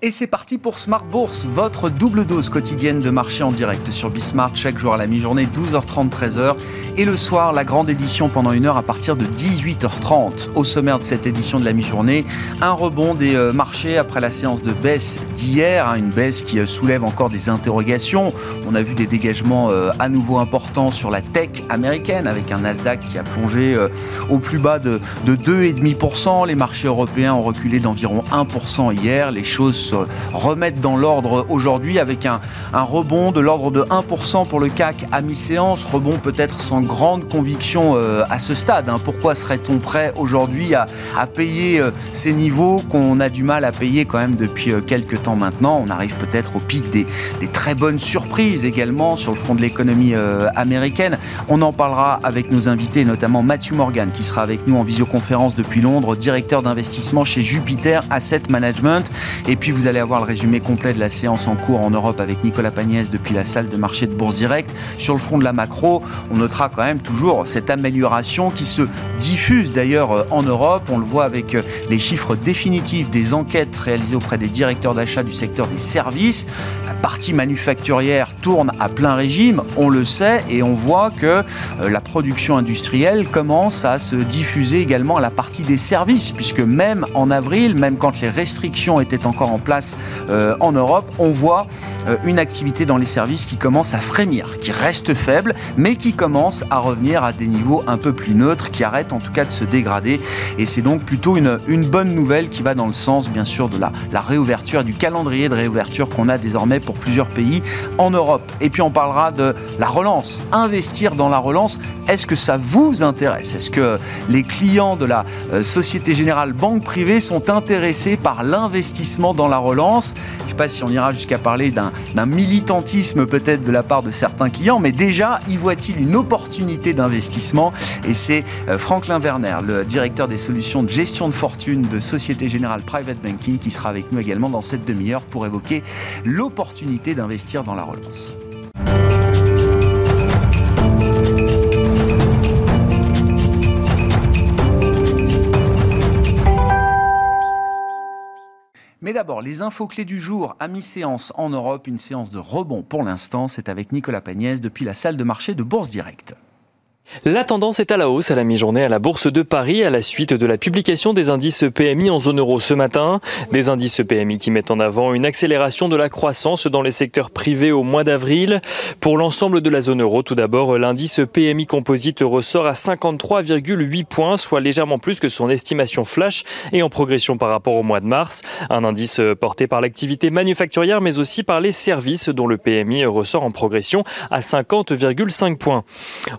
Et c'est parti pour Smart Bourse, votre double dose quotidienne de marché en direct sur Bismart, chaque jour à la mi-journée, 12h30, 13h. Et le soir, la grande édition pendant une heure à partir de 18h30. Au sommaire de cette édition de la mi-journée, un rebond des euh, marchés après la séance de baisse d'hier, hein, une baisse qui euh, soulève encore des interrogations. On a vu des dégagements euh, à nouveau importants sur la tech américaine, avec un Nasdaq qui a plongé au plus bas de, de 2,5%. Les marchés européens ont reculé d'environ 1% hier. Les choses remettre dans l'ordre aujourd'hui avec un, rebond de l'ordre de 1% pour le CAC à mi-séance, rebond peut-être sans grande conviction euh, à ce stade. Hein. Pourquoi serait-on prêt aujourd'hui à, payer euh, ces niveaux qu'on a du mal à payer quand même depuis euh, quelques temps maintenant? On arrive peut-être au pic des, très bonnes surprises également sur le front de l'économie américaine. On en parlera avec nos invités, notamment Matthew Morgan qui sera avec nous en visioconférence depuis Londres, directeur d'investissement chez Jupiter Asset Management. Et puis vous allez avoir le résumé complet de la séance en cours en Europe avec Nicolas Pagnès depuis la salle de marché de Bourse Direct. Sur le front de la macro, on notera quand même toujours cette amélioration qui se diffuse d'ailleurs euh, en Europe. On le voit avec euh, les chiffres définitifs des enquêtes réalisées auprès des directeurs d'achat du secteur des services. La partie manufacturière tourne à plein régime, on le sait, et on voit que euh, la production industrielle commence à se diffuser également à la partie des services, puisque même en avril, même quand les restrictions étaient encore en place, euh, en Europe, on voit euh, une activité dans les services qui commence à frémir, qui reste faible, mais qui commence à revenir à des niveaux un peu plus neutres, qui arrête en tout cas de se dégrader. Et c'est donc plutôt une, une bonne nouvelle qui va dans le sens, bien sûr, de la, la réouverture, du calendrier de réouverture qu'on a désormais pour plusieurs pays en Europe. Et puis on parlera de la relance. Investir dans la relance, est-ce que ça vous intéresse? Est-ce que les clients de la euh, Société Générale Banque Privée sont intéressés par l'investissement dans la relance? Je ne sais pas si on ira jusqu'à parler d'un militantisme peut-être de la part de certains clients, mais déjà, y voit-il une opportunité d'investissement? Et c'est euh, Franklin Werner, le directeur des solutions de gestion de fortune de Société Générale Private Banking, qui sera avec nous également dans cette demi-heure pour évoquer l'opportunité d'investir dans la relance. Mais d'abord, les infos clés du jour à mi-séance en Europe, une séance de rebond pour l'instant. C'est avec Nicolas Pagnès depuis la salle de marché de Bourse Directe. La tendance est à la hausse à la mi-journée à la Bourse de Paris à la suite de la publication des indices PMI en zone euro ce matin. Des indices PMI qui mettent en avant une accélération de la croissance dans les secteurs privés au mois d'avril. Pour l'ensemble de la zone euro, tout d'abord, l'indice PMI composite ressort à 53,8 points, soit légèrement plus que son estimation flash et en progression par rapport au mois de mars. Un indice porté par l'activité manufacturière mais aussi par les services dont le PMI ressort en progression à 50,5 points.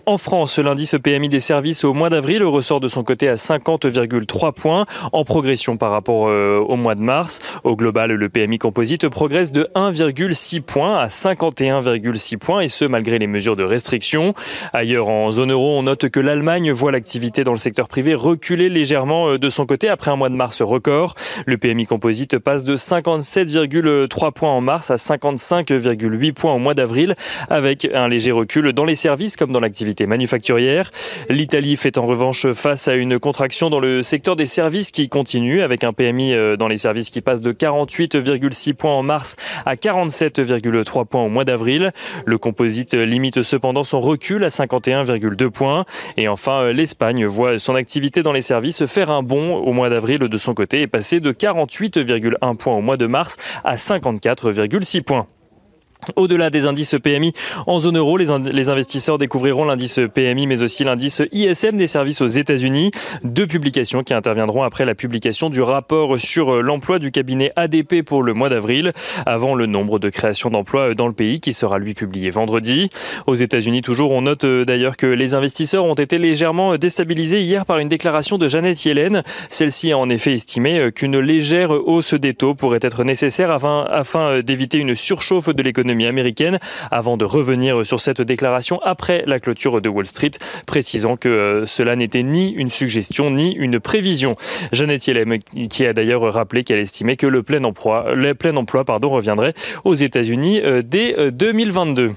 En France, L'indice PMI des services au mois d'avril ressort de son côté à 50,3 points, en progression par rapport euh, au mois de mars. Au global, le PMI composite progresse de 1,6 points à 51,6 points, et ce malgré les mesures de restriction. Ailleurs, en zone euro, on note que l'Allemagne voit l'activité dans le secteur privé reculer légèrement euh, de son côté après un mois de mars record. Le PMI composite passe de 57,3 points en mars à 55,8 points au mois d'avril, avec un léger recul dans les services comme dans l'activité manufacturière L'Italie fait en revanche face à une contraction dans le secteur des services qui continue, avec un PMI euh, dans les services qui passe de 48,6 points en mars à 47,3 points au mois d'avril. Le composite limite cependant son recul à 51,2 points. Et enfin, euh, l'Espagne voit son activité dans les services faire un bond au mois d'avril de son côté et passer de 48,1 points au mois de mars à 54,6 points. Au-delà des indices PMI en zone euro, les, investisseurs découvriront l'indice PMI mais aussi l'indice ISM des services aux États-Unis. Deux publications qui interviendront après la publication du rapport sur euh, l'emploi du cabinet ADP pour le mois d'avril, avant le nombre de créations d'emplois euh, dans le pays qui sera lui publié vendredi. Aux États-Unis toujours, on note euh, d'ailleurs que les investisseurs ont été légèrement déstabilisés hier par une déclaration de Jeannette Yellen. Celle-ci a en effet estimé qu'une légère hausse des taux pourrait être nécessaire afin d'éviter une surchauffe de l'économie américaine avant de revenir sur cette déclaration après la clôture de Wall Street, précisant que euh, cela n'était ni une suggestion ni une prévision. Jeannette Yellen, qui a d'ailleurs rappelé qu'elle estimait que le plein emploi, reviendrait aux États-Unis euh, dès 2022.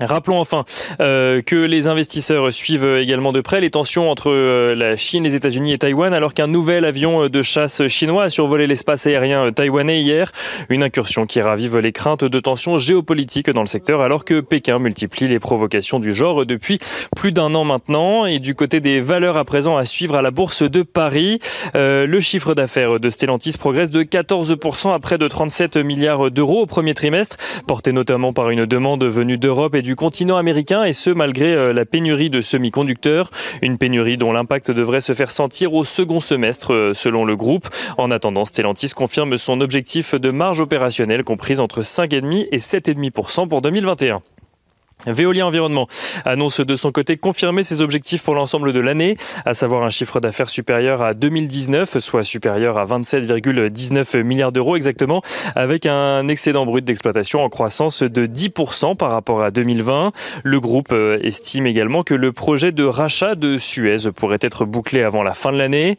Rappelons enfin euh, que les investisseurs suivent également de près les tensions entre euh, la Chine, les États-Unis et Taïwan, alors qu'un nouvel avion de chasse chinois a survolé l'espace aérien taïwanais hier. Une incursion qui ravive les craintes de tensions géopolitiques dans le secteur, alors que Pékin multiplie les provocations du genre depuis plus d'un an maintenant. Et du côté des valeurs à présent à suivre à la bourse de Paris, euh, le chiffre d'affaires de Stellantis progresse de 14% à près de 37 milliards d'euros au premier trimestre, porté notamment par une demande venue d'Europe du continent américain et ce malgré euh, la pénurie de semi-conducteurs, une pénurie dont l'impact devrait se faire sentir au second semestre euh, selon le groupe. En attendant, Stellantis confirme son objectif de marge opérationnelle comprise entre 5,5 et 7,5% pour 2021. Veolia Environnement annonce de son côté confirmer ses objectifs pour l'ensemble de l'année, à savoir un chiffre d'affaires supérieur à 2019, soit supérieur à 27,19 milliards d'euros exactement, avec un excédent brut d'exploitation en croissance de 10% par rapport à 2020. Le groupe euh, estime également que le projet de rachat de Suez pourrait être bouclé avant la fin de l'année.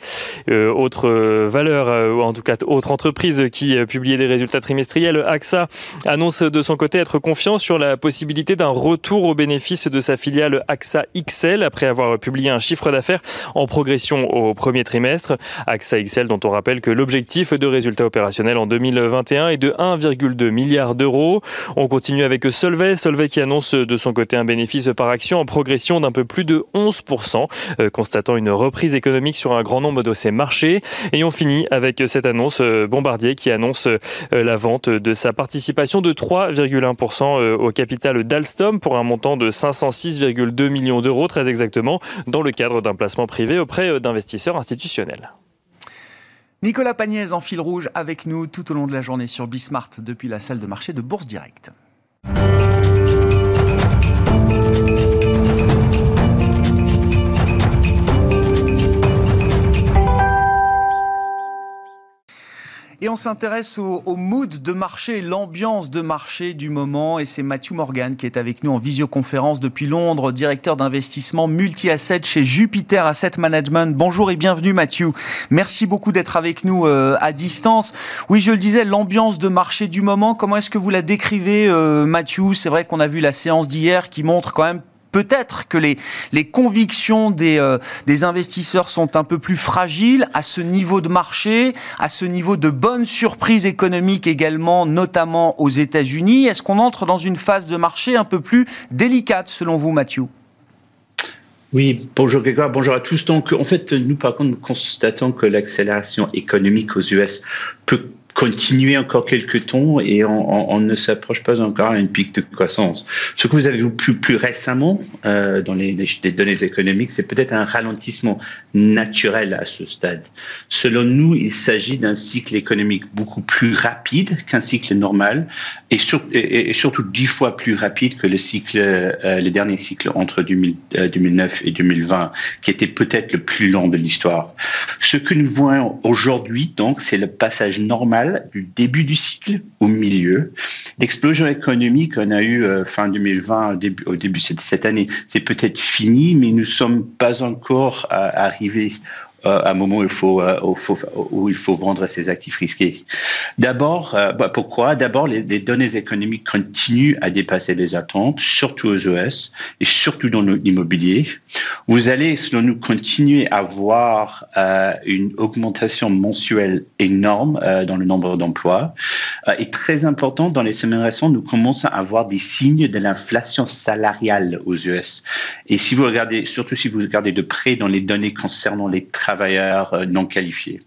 Euh, autre euh, valeur, ou en tout cas autre entreprise qui publiait des résultats trimestriels, AXA annonce de son côté être confiant sur la possibilité d'un retour au bénéfice de sa filiale AXA XL après avoir publié un chiffre d'affaires en progression au premier trimestre. AXA XL dont on rappelle que l'objectif de résultat opérationnel en 2021 est de 1,2 milliard d'euros. On continue avec Solvay, Solvay qui annonce de son côté un bénéfice par action en progression d'un peu plus de 11%, euh, constatant une reprise économique sur un grand nombre de ses marchés. Et on finit avec cette annonce euh, Bombardier qui annonce euh, la vente de sa participation de 3,1% au capital d'Alstom pour un montant de 506,2 millions d'euros très exactement dans le cadre d'un placement privé auprès d'investisseurs institutionnels. Nicolas Pagnès en fil rouge avec nous tout au long de la journée sur Bismart depuis la salle de marché de Bourse Directe. Et on s'intéresse au, mood de marché, l'ambiance de marché du moment. Et c'est Matthew Morgan qui est avec nous en visioconférence depuis Londres, directeur d'investissement multi-asset chez Jupiter Asset Management. Bonjour et bienvenue Matthew. Merci beaucoup d'être avec nous euh, à distance. Oui, je le disais, l'ambiance de marché du moment, comment est-ce que vous la décrivez euh, Matthew? C'est vrai qu'on a vu la séance d'hier qui montre quand même peut-être que les, les convictions des, euh, des investisseurs sont un peu plus fragiles à ce niveau de marché, à ce niveau de bonnes surprises économiques également, notamment aux États-Unis. Est-ce qu'on entre dans une phase de marché un peu plus délicate selon vous, Mathieu? Oui, bonjour Grégoire, bonjour à tous. Donc, en fait, nous, par contre, nous constatons que l'accélération économique aux US peut continuer encore quelques temps et on, ne s'approche pas encore à une pic de croissance. Ce que vous avez vu plus, récemment euh, dans les, données économiques, c'est peut-être un ralentissement naturel à ce stade. Selon nous, il s'agit d'un cycle économique beaucoup plus rapide qu'un cycle normal et, et, surtout dix fois plus rapide que le cycle, euh, les derniers cycles entre 2009 euh, et 2020, qui était peut-être le plus long de l'histoire. Ce que nous voyons aujourd'hui, donc, c'est le passage normal du début du cycle au milieu. L'explosion économique qu'on a eu euh, fin 2020, au début, de cette année, c'est peut-être fini, mais nous ne sommes pas encore euh, arrivés à un moment où il faut, euh, où il faut vendre ses actifs risqués. D'abord, euh, bah, pourquoi? D'abord, les, données économiques continuent à dépasser les attentes, surtout aux US et surtout dans l'immobilier. Vous allez, selon nous, continuer à voir une augmentation mensuelle énorme dans le nombre d'emplois. et très important, dans les semaines récentes, nous commençons à avoir des signes de l'inflation salariale aux US. Et si vous regardez, surtout si vous regardez de près dans les données concernant les travailleurs, travailleurs euh, non qualifiés.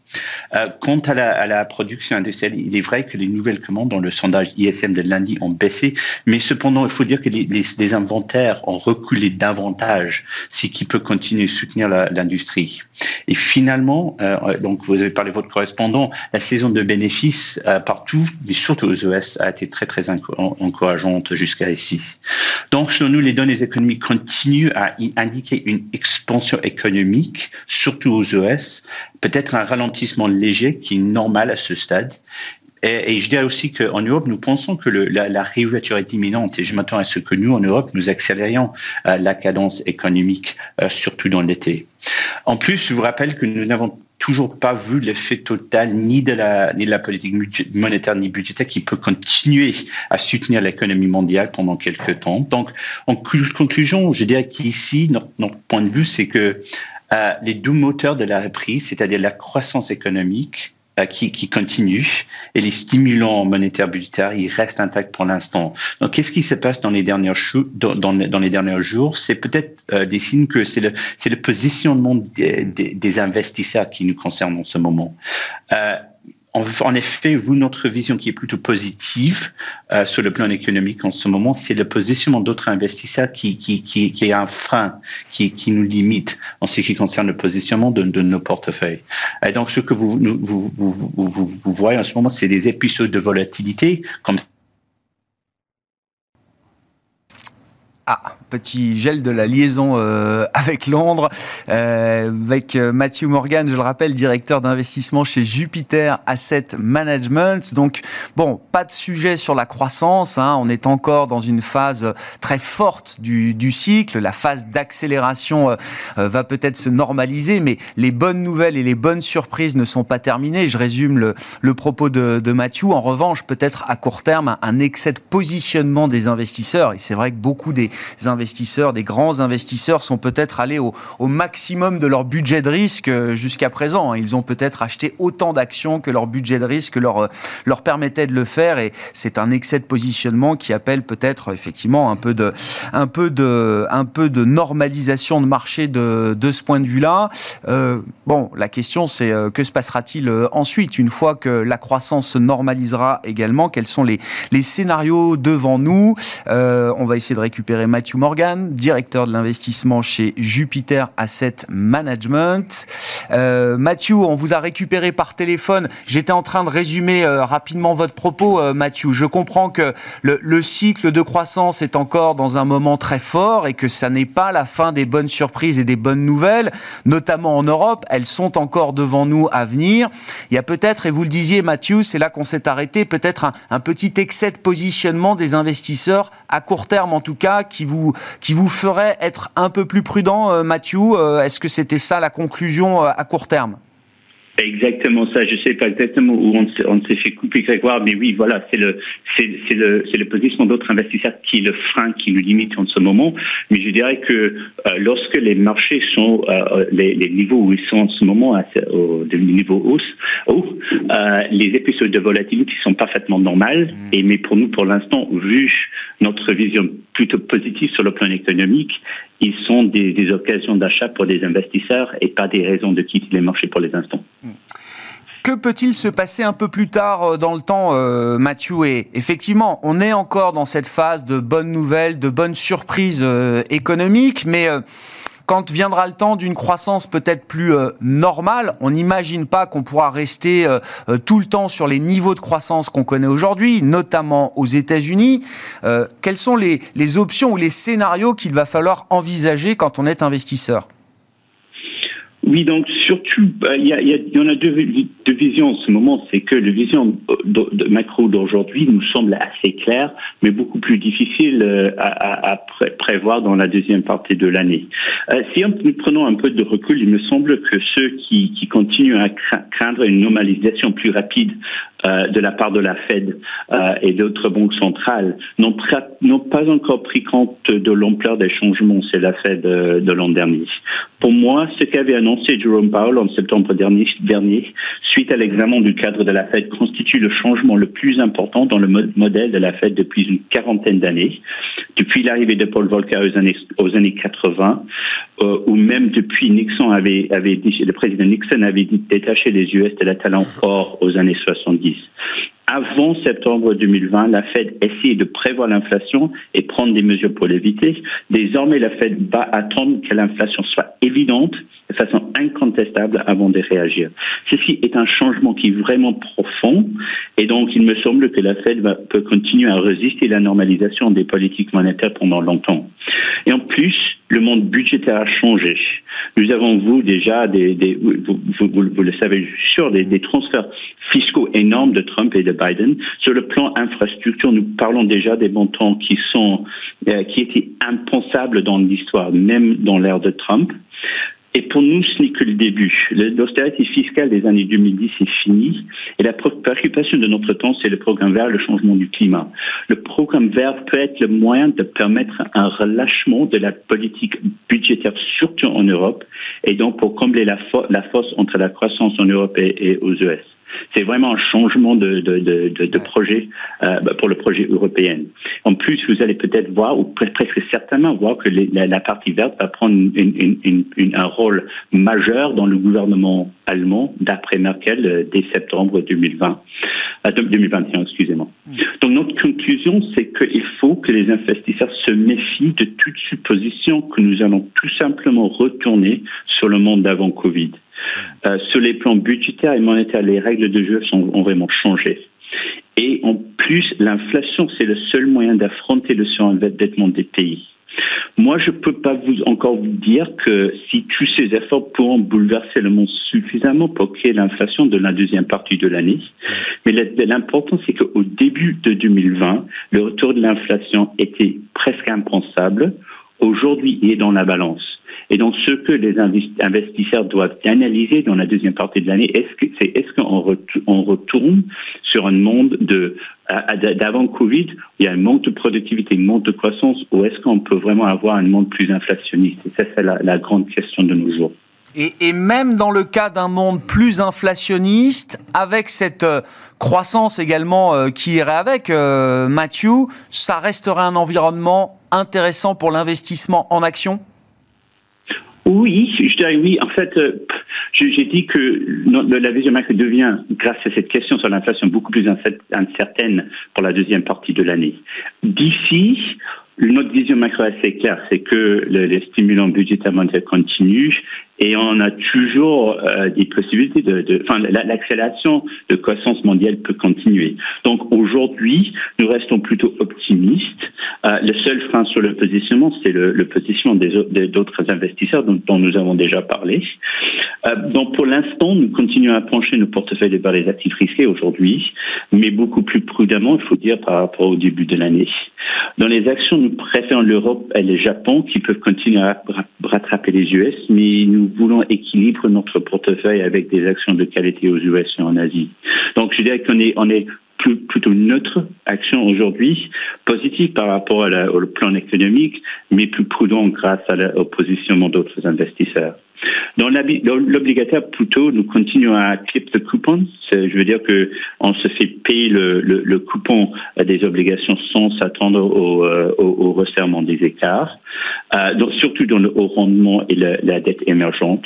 Euh, quant à la, production industrielle, il est vrai que les nouvelles commandes dans le sondage ISM de lundi ont baissé, mais cependant, il faut dire que les, inventaires ont reculé davantage, ce qui peut continuer à soutenir l'industrie. Et finalement, euh, donc vous avez parlé de votre correspondant, la saison de bénéfices partout, mais surtout aux US, a été très très encourageante jusqu'à ici. Donc, selon nous, les données économiques continuent à indiquer une expansion économique, surtout aux peut-être un ralentissement léger qui est normal à ce stade. Et, je dirais aussi qu'en Europe, nous pensons que la, réouverture est imminente et je m'attends à ce que nous, en Europe, nous accélérions euh, la cadence économique, euh, surtout dans l'été. En plus, je vous rappelle que nous n'avons toujours pas vu l'effet total ni de la ni de la politique monétaire ni budgétaire qui peut continuer à soutenir l'économie mondiale pendant quelques temps. Donc, en conclusion, je dirais qu'ici, notre, point de vue, c'est que les deux moteurs de la reprise, c'est-à-dire la croissance économique euh, qui, continue et les stimulants monétaires budgétaires, ils restent intacts pour l'instant. Donc, qu'est-ce qui se passe dans les derniers jours? C'est peut-être euh, des signes que c'est le, positionnement des, investisseurs qui nous concerne en ce moment. Euh, en, effet, vous, notre vision qui est plutôt positive euh, sur le plan économique en ce moment, c'est le positionnement d'autres investisseurs qui, qui, qui, qui, est un frein, qui, qui nous limite en ce qui concerne le positionnement de, de nos portefeuilles. Et donc, ce que vous, vous, vous, vous, vous voyez en ce moment, c'est des épisodes de volatilité comme Ah, petit gel de la liaison euh, avec Londres, euh, avec euh, Matthew Morgan, je le rappelle, directeur d'investissement chez Jupiter Asset Management. Donc, bon, pas de sujet sur la croissance. Hein, on est encore dans une phase très forte du, cycle. La phase d'accélération va peut-être se normaliser, mais les bonnes nouvelles et les bonnes surprises ne sont pas terminées. Je résume le, propos de, de Matthew. En revanche, peut-être à court terme, un excès de positionnement des investisseurs. Et c'est vrai que beaucoup des investisseurs, des grands investisseurs sont peut-être allés au, maximum de leur budget de risque euh, jusqu'à présent. Ils ont peut-être acheté autant d'actions que leur budget de risque leur, euh, leur permettait de le faire et c'est un excès de positionnement qui appelle peut-être effectivement un peu de, un peu de, un peu de normalisation de marché de, de ce point de vue-là. Euh, bon, la question c'est que se passera-t-il ensuite? Une fois que la croissance se normalisera également Quels sont les, les scénarios devant nous? On va essayer de récupérer Matthew Morgan, directeur de l'investissement chez Jupiter Asset Management. Euh, Matthew, on vous a récupéré par téléphone. J'étais en train de résumer euh, rapidement votre propos, euh, Matthew. Je comprends que le, le, cycle de croissance est encore dans un moment très fort et que ça n'est pas la fin des bonnes surprises et des bonnes nouvelles, notamment en Europe. Elles sont encore devant nous à venir. Il y a peut-être, et vous le disiez, Matthew, c'est là qu'on s'est arrêté, peut-être un petit excès de positionnement des investisseurs à court terme en tout cas, qui vous, qui vous ferait être un peu plus prudent, euh, Mathieu euh, Est-ce que c'était ça la conclusion euh, à court terme? Exactement ça. Je sais pas exactement où on, s'est fait couper Grégoire, mais oui, voilà, c'est le, c'est, le, c'est le position d'autres investisseurs qui est le frein qui nous limite en ce moment. Mais je dirais que euh, lorsque les marchés sont euh, les, les, niveaux où ils sont en ce moment, à, au niveau hausse, haut, euh, les épisodes de volatilité sont parfaitement normales. Mmh. Et mais pour nous, pour l'instant, vu notre vision plutôt positive sur le plan économique, ils sont des, occasions d'achat pour des investisseurs et pas des raisons de quitter les marchés pour les instants. Que peut-il se passer un peu plus tard euh, dans le temps, euh, Mathieu? Effectivement, on est encore dans cette phase de bonnes nouvelles, de bonnes surprises euh, économiques, mais euh, quand viendra le temps d'une croissance peut-être plus euh, normale, on n'imagine pas qu'on pourra rester euh, euh, tout le temps sur les niveaux de croissance qu'on connaît aujourd'hui, notamment aux États-Unis. quelles sont les, les options ou les scénarios qu'il va falloir envisager quand on est investisseur? Oui, donc surtout, bah, il y, a, y, en a deux, deux, visions en ce moment. C'est que la vision de, de macro d'aujourd'hui nous semble assez claire, mais beaucoup plus difficile euh, à, à, prévoir dans la deuxième partie de l'année. Euh, si nous prenons un peu de recul, il me semble que ceux qui, qui continuent à craindre une normalisation plus rapide euh, de la part de la Fed euh, et d'autres banques centrales n'ont pas encore pris compte de l'ampleur des changements, c'est la Fed euh, de l'an dernier. Pour moi, ce qu'avait annoncé Jerome Powell en septembre dernier, suite à l'examen du cadre de la Fed, constitue le changement le plus important dans le modèle de la Fed depuis une quarantaine d'années, depuis l'arrivée de Paul Volcker aux années 80, euh, ou même depuis Nixon avait, avait dit, le président Nixon avait dit détacher les US de la talent fort aux années 70. Avant septembre 2020, la Fed essayait de prévoir l'inflation et prendre des mesures pour l'éviter. Désormais, la Fed va attendre que l'inflation soit évidente de façon incontestable avant de réagir. Ceci est un changement qui est vraiment profond et donc il me semble que la Fed peut continuer à résister la normalisation des politiques monétaires pendant longtemps. Et en plus, le monde budgétaire a changé. Nous avons, vous, déjà, vous, le savez, sûr, des, des, transferts fiscaux énormes de Trump et de Biden. Sur le plan infrastructure, nous parlons déjà des montants qui sont, euh, qui étaient impensables dans l'histoire, même dans l'ère de Trump. Et pour nous, ce n'est que le début. L'austérité fiscale des années 2010 est finie. Et la préoccupation de notre temps, c'est le programme vert, le changement du climat. Le programme vert peut être le moyen de permettre un relâchement de la politique budgétaire, surtout en Europe, et donc pour combler la, fosse entre la croissance en Europe et aux US. C'est vraiment un changement de, de, de, de projet euh, bah, pour le projet européen. En plus, vous allez peut-être voir, ou presque certainement voir, que la, partie verte va prendre une, une, une, un rôle majeur dans le gouvernement allemand d'après Merkel euh, dès septembre 2020, euh, 2021, excusez-moi. Mm. Donc notre conclusion, c'est qu'il faut que les investisseurs se méfient de toute supposition que nous allons tout simplement retourner sur le monde d'avant Covid. Euh, sur les plans budgétaires et monétaires, les règles de jeu ont vraiment changé. Et en plus, l'inflation, c'est le seul moyen d'affronter le surendettement des pays. Moi, je ne peux pas encore vous dire que si tous ces efforts pourront bouleverser le monde suffisamment pour créer l'inflation de la deuxième partie de l'année. Mais l'important, c'est qu'au début de 2020, le retour de l'inflation était presque impensable. Aujourd'hui, il est dans la balance. Et donc, ce que les investisseurs doivent analyser dans la deuxième partie de l'année, c'est est-ce qu'on retourne sur un monde de d'avant Covid, il y a un manque de productivité, un manque de croissance, ou est-ce qu'on peut vraiment avoir un monde plus inflationniste? Et ça, c'est la, grande question de nos jours. Et, et, même dans le cas d'un monde plus inflationniste, avec cette euh, croissance également euh, qui irait avec, euh, Mathieu, ça resterait un environnement intéressant pour l'investissement en action? Oui, je dirais oui. En fait, euh, j'ai dit que la vision macro devient, grâce à cette question sur l'inflation, beaucoup plus incertaine pour la deuxième partie de l'année. D'ici, notre vision macro est assez claire, c'est que les stimulants budgétaires monétaires continuent et on a toujours euh, des possibilités de, enfin, l'accélération de croissance mondiale peut continuer. Donc aujourd'hui, nous restons plutôt optimistes. Euh, le seul frein sur le positionnement, c'est le, le, positionnement des d'autres investisseurs dont, dont, nous avons déjà parlé. Euh, donc pour l'instant, nous continuons à pencher nos portefeuilles vers les actifs risqués aujourd'hui, mais beaucoup plus prudemment, il faut dire, par rapport au début de l'année. Dans les actions, nous préférons l'Europe et le Japon qui peuvent continuer à rattraper les US, mais nous voulons équilibrer notre portefeuille avec des actions de qualité aux US et en Asie. Donc, je dirais qu'on est, plutôt neutre action aujourd'hui, positive par rapport au plan économique, mais plus prudent grâce à au positionnement d'autres investisseurs. Dans l'obligataire, plutôt, nous continuons à clip the coupon. Je veux dire que on se fait payer le, coupon des obligations sans s'attendre au, euh, resserrement des écarts. Euh, donc surtout dans le haut rendement et la dette émergente.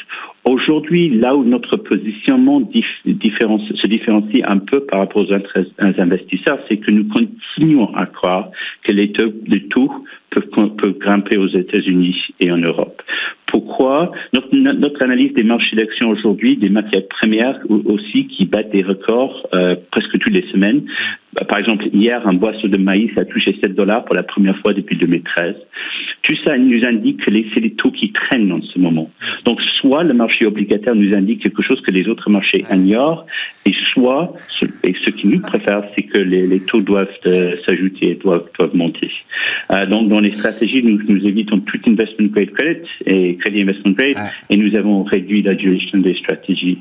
Aujourd'hui, là où notre positionnement se différencie un peu par rapport aux investisseurs, c'est que nous continuons à croire que les taux, les taux peuvent, peuvent grimper aux États-Unis et en Europe. Pourquoi notre, notre, analyse des marchés d'action aujourd'hui, des matières premières aussi qui battent des records euh, presque toutes les semaines. Bah, par exemple, hier, un boisseau de maïs a touché 7 dollars pour la première fois depuis 2013. Tout ça nous indique que c'est les taux qui traînent en ce moment. Donc, soit le marché obligataire nous indique quelque chose que les autres marchés ignorent, et soit, et ce qui nous préfère, c'est que les, les, taux doivent euh, s'ajouter, doivent, doivent monter. Euh, donc, dans les stratégies, nous, nous évitons tout investment grade credit et crédit investment grade, et nous avons réduit la duration des stratégies.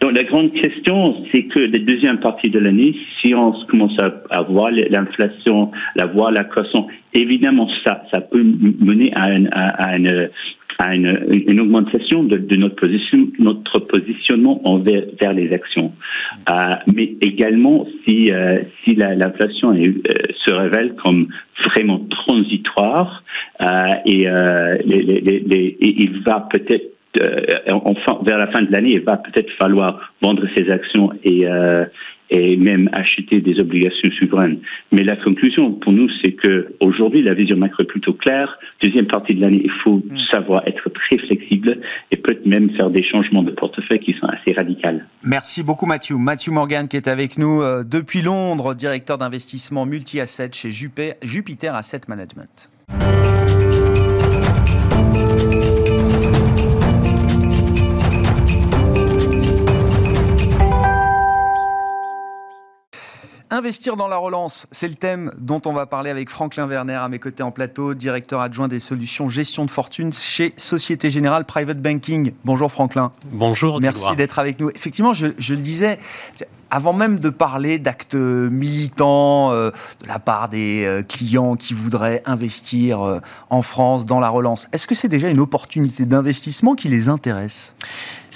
Donc, la grande question, c'est que la deuxième partie de l'année, si on commence à, à voir l'inflation, la voir la croissance, évidemment, ça, ça peut mener à, une à une, une augmentation de, de, notre, position, notre positionnement envers, vers les actions. Euh, mais également, si, euh, si l'inflation euh, se révèle comme vraiment transitoire, euh, et, euh, les, les, les, il va peut-être enfin, vers la fin de l'année, il va peut-être falloir vendre ses actions et, euh, et même acheter des obligations souveraines. Mais la conclusion pour nous, c'est que aujourd'hui, la vision macro est plutôt claire. Deuxième partie de l'année, il faut mm. savoir être très flexible et peut-être même faire des changements de portefeuille qui sont assez radicaux. Merci beaucoup, Mathieu. Mathieu Morgan qui est avec nous euh, depuis Londres, directeur d'investissement multi-asset chez Jupiter Asset Management. Investir dans la relance C'est le thème dont on va parler avec Franklin Werner à mes côtés en plateau, directeur adjoint des solutions gestion de fortune chez Société Générale Private Banking. Bonjour Franklin. Bonjour. Merci d'être avec nous. Effectivement, je, je le disais, avant même de parler d'actes militants euh, de la part des euh, clients qui voudraient investir euh, en France dans la relance, est-ce que c'est déjà une opportunité d'investissement qui les intéresse?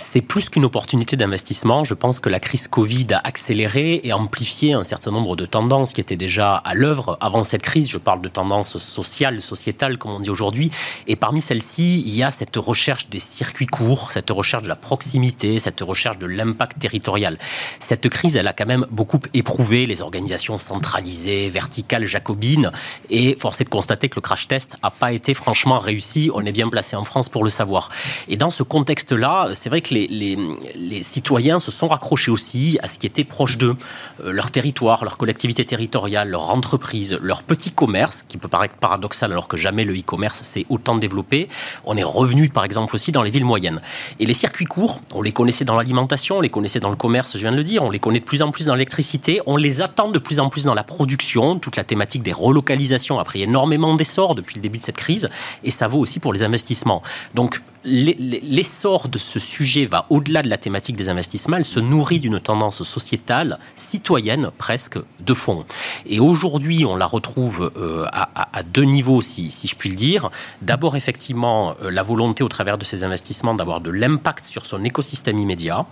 C'est plus qu'une opportunité d'investissement. Je pense que la crise Covid a accéléré et amplifié un certain nombre de tendances qui étaient déjà à l'œuvre avant cette crise. Je parle de tendances sociales, sociétales, comme on dit aujourd'hui. Et parmi celles-ci, il y a cette recherche des circuits courts, cette recherche de la proximité, cette recherche de l'impact territorial. Cette crise, elle a quand même beaucoup éprouvé les organisations centralisées, verticales, jacobines. Et force est de constater que le crash test n'a pas été franchement réussi. On est bien placé en France pour le savoir. Et dans ce contexte-là, c'est vrai que les, citoyens se sont raccrochés aussi à ce qui était proche d'eux, euh, leur territoire, leur collectivité territoriale, leur entreprise, leur petit commerce, qui peut paraître paradoxal alors que jamais le e-commerce s'est autant développé. On est revenu par exemple aussi dans les villes moyennes. Et les circuits courts, on les connaissait dans l'alimentation, on les connaissait dans le commerce, je viens de le dire, on les connaît de plus en plus dans l'électricité, on les attend de plus en plus dans la production, toute la thématique des relocalisations a pris énormément d'essor depuis le début de cette crise, et ça vaut aussi pour les investissements. Donc l'essor de ce sujet va au-delà de la thématique des investissements, elle se nourrit d'une tendance sociétale, citoyenne presque, de fond. Et aujourd'hui, on la retrouve euh, à, deux niveaux, si, je puis le dire. D'abord, effectivement, euh, la volonté au travers de ces investissements d'avoir de l'impact sur son écosystème immédiat.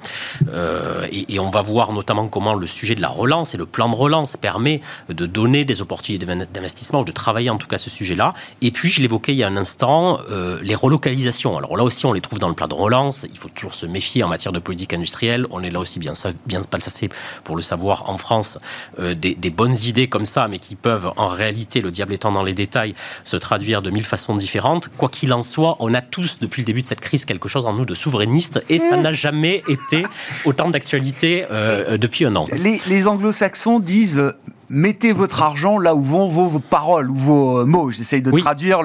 Euh, et, on va voir notamment comment le sujet de la relance et le plan de relance permet de donner des opportunités d'investissement ou de travailler en tout cas ce sujet-là. Et puis, je l'évoquais il y a un instant, les relocalisations. Alors là aussi, on les trouve dans le plan de relance. Il faut toujours se méfier en matière de politique industrielle. On est là aussi bien, bien passé pour le savoir en France euh, des, des, bonnes idées comme ça, mais qui peuvent en réalité, le diable étant dans les détails, se traduire de mille façons différentes. Quoi qu'il en soit, on a tous depuis le début de cette crise quelque chose en nous de souverainiste et ça n'a jamais été autant d'actualité euh, depuis un an. Les, les anglo-saxons disent mettez votre argent là où vont vos, paroles ou vos euh, mots. J'essaye de traduire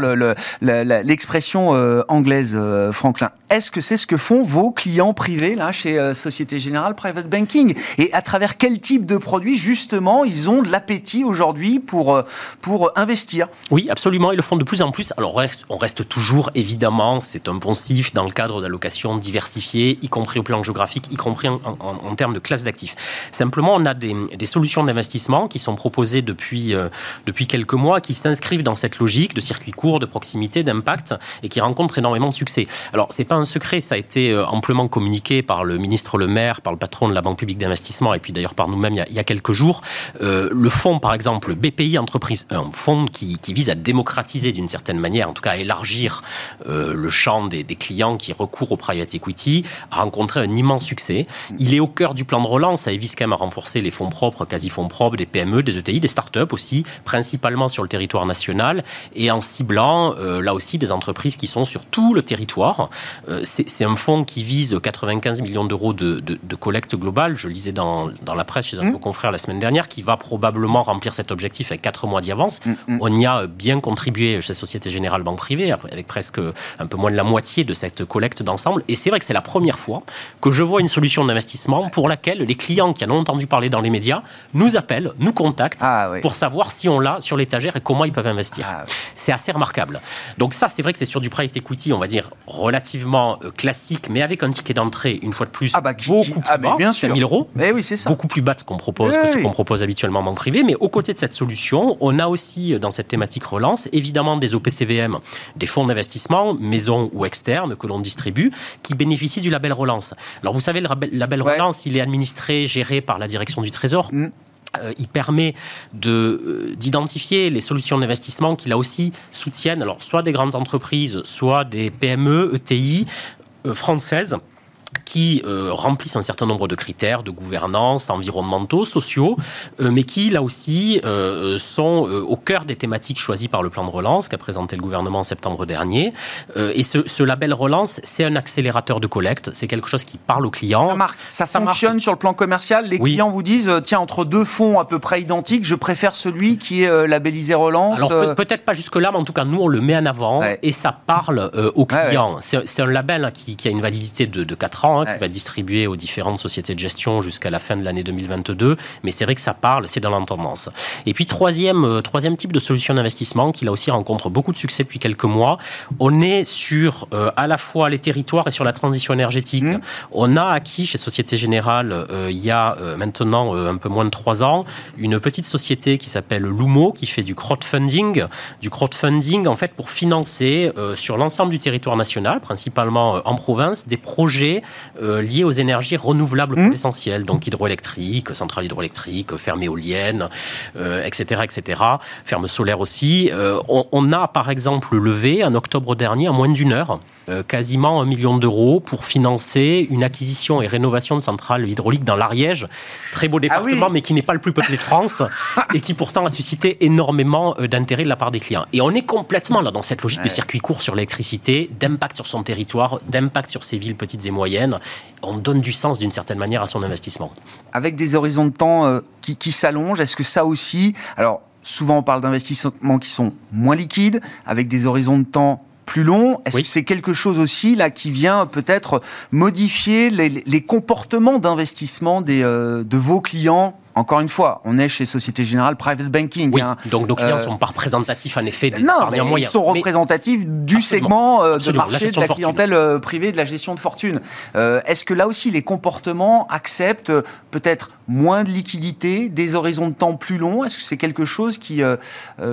l'expression euh, anglaise, euh, Franklin. Est-ce que c'est ce que font vos clients privés là chez Société Générale Private Banking? Et à travers quel type de produits justement ils ont de l'appétit aujourd'hui pour pour investir? Oui, absolument. Ils le font de plus en plus. Alors on reste, on reste toujours évidemment, c'est un poncif dans le cadre d'allocations diversifiées, y compris au plan géographique, y compris en, termes de classe d'actifs. Simplement, on a des, des solutions d'investissement qui sont proposés depuis, euh, depuis quelques mois qui s'inscrivent dans cette logique de circuit court, de proximité, d'impact et qui rencontrent énormément de succès. Alors, c'est pas un secret, ça a été euh, amplement communiqué par le ministre Le Maire, par le patron de la Banque publique d'investissement et puis d'ailleurs par nous-mêmes il, y a quelques jours. Euh, le fonds, par exemple, BPI Entreprise, un fonds qui, vise à démocratiser d'une certaine manière, en tout cas à élargir le champ des, des, clients qui recourent au private equity, a rencontré un immense succès. Il est au cœur du plan de relance, ça vise quand même à renforcer les fonds propres, quasi-fonds propres, des PME, des ETI, des startups aussi, principalement sur le territoire national, et en ciblant euh, là aussi des entreprises qui sont sur tout le territoire. Euh, c'est un fonds qui vise 95 millions d'euros de, collecte globale. Je lisais dans, dans la presse chez un de mmh. confrères la semaine dernière, qui va probablement remplir cet objectif avec 4 mois d'avance. Mmh, mmh. On y a bien contribué chez Société Générale Banque Privée, avec presque un peu moins de la moitié de cette collecte d'ensemble. Et c'est vrai que c'est la première fois que je vois une solution d'investissement pour laquelle les clients qui en ont entendu parler dans les médias nous appellent, nous contactent ah, pour savoir si on l'a sur l'étagère et comment ils peuvent investir. Ah, c'est assez remarquable. Donc ça, c'est vrai que c'est sur du private equity, on va dire, relativement euh, classique, mais avec un ticket d'entrée, une fois de plus, bah, beaucoup plus bas, bien sûr. 1000 euros. Mais oui, c'est ça. Beaucoup plus bas qu'on propose, que ce qu'on propose habituellement en banque privée. Mais aux côtés de cette solution, on a aussi, euh, dans cette thématique relance, évidemment des OPCVM, des fonds d'investissement, maison ou externes, que l'on distribue, qui bénéficient du label relance. Alors vous savez, le label, relance, il est administré, géré par la direction du Trésor. Mm. Euh, il permet euh, d'identifier les solutions d'investissement qui là aussi soutiennent soit des grandes entreprises, soit des PME, ETI euh, françaises qui euh, remplissent un certain nombre de critères de gouvernance, environnementaux, sociaux, euh, mais qui, là aussi, euh, sont au cœur des thématiques choisies par le plan de relance qu'a présenté le gouvernement en septembre dernier. et ce, label relance, c'est un accélérateur de collecte, c'est quelque chose qui parle aux clients. Ça, marque, ça, fonctionne sur le plan commercial. Les clients vous disent, tiens, entre deux fonds à peu près identiques, je préfère celui qui est labellisé relance. Alors peut-être pas jusque-là, mais en tout cas, nous, on le met en avant et ça parle aux clients. C'est un label qui, a une validité de, de 4 ans qui va être distribué aux différentes sociétés de gestion jusqu'à la fin de l'année 2022. Mais c'est vrai que ça parle, c'est dans la tendance. Et puis troisième, euh, troisième type de solution d'investissement qui là aussi rencontre beaucoup de succès depuis quelques mois. On est sur euh, à la fois les territoires et sur la transition énergétique. Mmh. On a acquis chez Société Générale euh, il y a maintenant un peu moins de trois ans une petite société qui s'appelle Lumo qui fait du crowdfunding, du crowdfunding en fait pour financer sur l'ensemble du territoire national, principalement en province, des projets liés aux énergies renouvelables pour mmh. l'essentiel, donc hydroélectrique, centrales hydroélectriques, fermes éoliennes, etc., etc. Fermes solaires aussi. Euh, on, a par exemple levé en octobre dernier, en moins d'une heure, euh, quasiment un million d'euros pour financer une acquisition et rénovation de centrales hydrauliques dans l'Ariège. Très beau ah département, mais qui n'est pas le plus peuplé de France et qui pourtant a suscité énormément euh, d'intérêt de la part des clients. Et on est complètement là dans cette logique de circuit court sur l'électricité, d'impact sur son territoire, d'impact sur ses villes petites et moyennes. On donne du sens d'une certaine manière à son investissement. Avec des horizons de temps qui, qui s'allongent, est-ce que ça aussi, alors souvent on parle d'investissements qui sont moins liquides, avec des horizons de temps plus longs. Est-ce que c'est quelque chose aussi là qui vient peut-être modifier les, comportements d'investissement euh, de vos clients? Encore une fois, on est chez Société Générale Private Banking. Oui, hein. donc nos clients ne euh, sont pas représentatifs en effet des non, mais Ils sont représentatifs du segment euh, de marché de la clientèle euh, privée de la gestion de fortune. Est-ce que là aussi les comportements acceptent peut-être moins de liquidité, des horizons de temps plus longs? Est-ce que c'est quelque chose qui,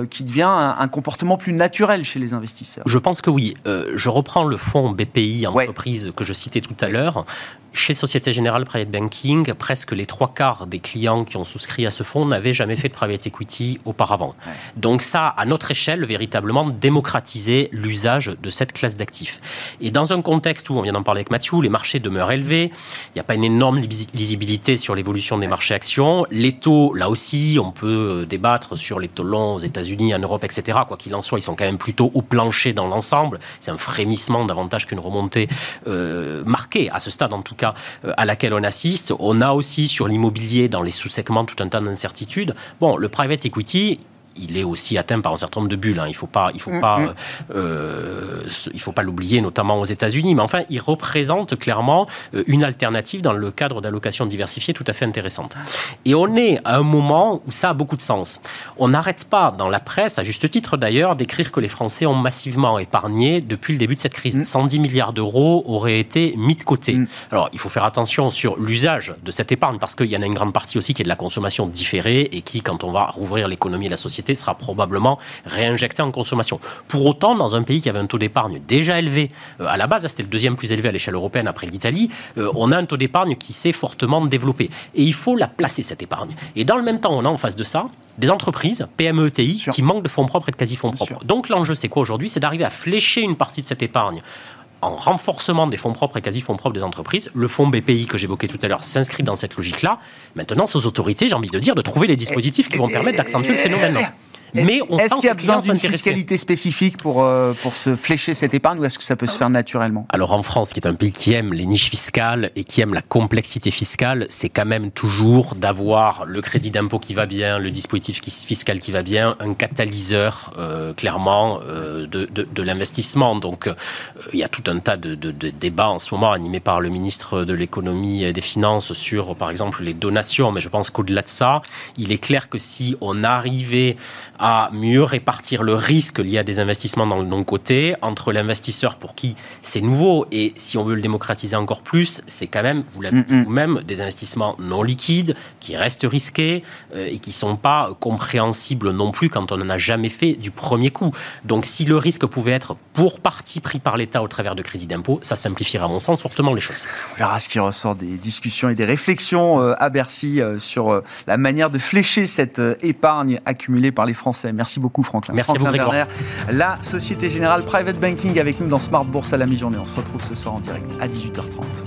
qui devient un, comportement plus naturel chez les investisseurs? Je pense que oui. je reprends le fonds BPI entreprise que je citais tout à l'heure. Chez Société Générale Private Banking, presque les trois quarts des clients qui ont souscrit à ce fonds n'avaient jamais fait de private equity auparavant. Donc ça, à notre échelle, véritablement démocratiser l'usage de cette classe d'actifs. Et dans un contexte où, on vient d'en parler avec Mathieu, les marchés demeurent élevés, il n'y a pas une énorme lisibilité sur l'évolution des marchés actions. Les taux, là aussi, on peut euh, débattre sur les taux longs aux États-Unis, en Europe, etc. Quoi qu'il en soit, ils sont quand même plutôt au plancher dans l'ensemble. C'est un frémissement davantage qu'une remontée euh, marquée à ce stade en tout cas euh, à laquelle on assiste. On a aussi sur l'immobilier dans les sous-segments tout un tas d'incertitudes. Bon, le private equity, il est aussi atteint par un certain nombre de bulles. Hein. Il ne faut pas, il faut mm, pas, mm. euh, il faut pas l'oublier, notamment aux États-Unis. Mais enfin, il représente clairement euh, une alternative dans le cadre d'allocation diversifiée tout à fait intéressante. Et on est à un moment où ça a beaucoup de sens. On n'arrête pas dans la presse, à juste titre d'ailleurs, d'écrire que les Français ont massivement épargné depuis le début de cette crise. 110 mm. milliards d'euros auraient été mis de côté. Alors, il faut faire attention sur l'usage de cette épargne parce qu'il y en a une grande partie aussi qui est de la consommation différée et qui, quand on va rouvrir l'économie et la société, sera probablement réinjecté en consommation. Pour autant, dans un pays qui avait un taux d'épargne déjà élevé, euh, à la base, c'était le deuxième plus élevé à l'échelle européenne après l'Italie, euh, on a un taux d'épargne qui s'est fortement développé. Et il faut la placer, cette épargne. Et dans le même temps, on a en face de ça des entreprises, PME, ETI, qui manquent de fonds propres et de quasi-fonds propres. Donc l'enjeu, c'est quoi aujourd'hui? C'est d'arriver à flécher une partie de cette épargne en renforcement des fonds propres et quasi-fonds propres des entreprises. Le fonds BPI que j'évoquais tout à l'heure s'inscrit dans cette logique-là. Maintenant, c'est aux autorités, j'ai envie de dire, de trouver les dispositifs qui vont permettre d'accentuer le phénomène. Mais est-ce qu'il y a besoin d'une fiscalité spécifique pour, euh, pour se flécher cette épargne ou est-ce que ça peut se faire naturellement? Alors en France, qui est un pays qui aime les niches fiscales et qui aime la complexité fiscale, c'est quand même toujours d'avoir le crédit d'impôt qui va bien, le dispositif fiscal qui va bien, un catalyseur euh, clairement euh, de, de, de l'investissement. Donc il y a tout un tas de, de, débats en ce moment animés par le ministre de l'économie et des finances sur par exemple les donations, mais je pense qu'au-delà de ça, il est clair que si on arrivait à mieux répartir le risque lié à des investissements dans le non-côté entre l'investisseur pour qui c'est nouveau et si on veut le démocratiser encore plus, c'est quand même, vous l'avez dit vous-même, des investissements non liquides qui restent risqués euh, et qui ne sont pas compréhensibles non plus quand on n'en a jamais fait du premier coup. Donc si le risque pouvait être pour partie pris par l'État au travers de crédits d'impôt, ça simplifierait à mon sens fortement les choses. On verra ce qui ressort des discussions et des réflexions euh, à Bercy euh, sur la manière de flécher cette épargne accumulée par les Français Merci beaucoup, Franklin. Merci Franklin beaucoup, Werner, La Société Générale Private Banking avec nous dans Smart Bourse à la mi-journée. On se retrouve ce soir en direct à 18h30.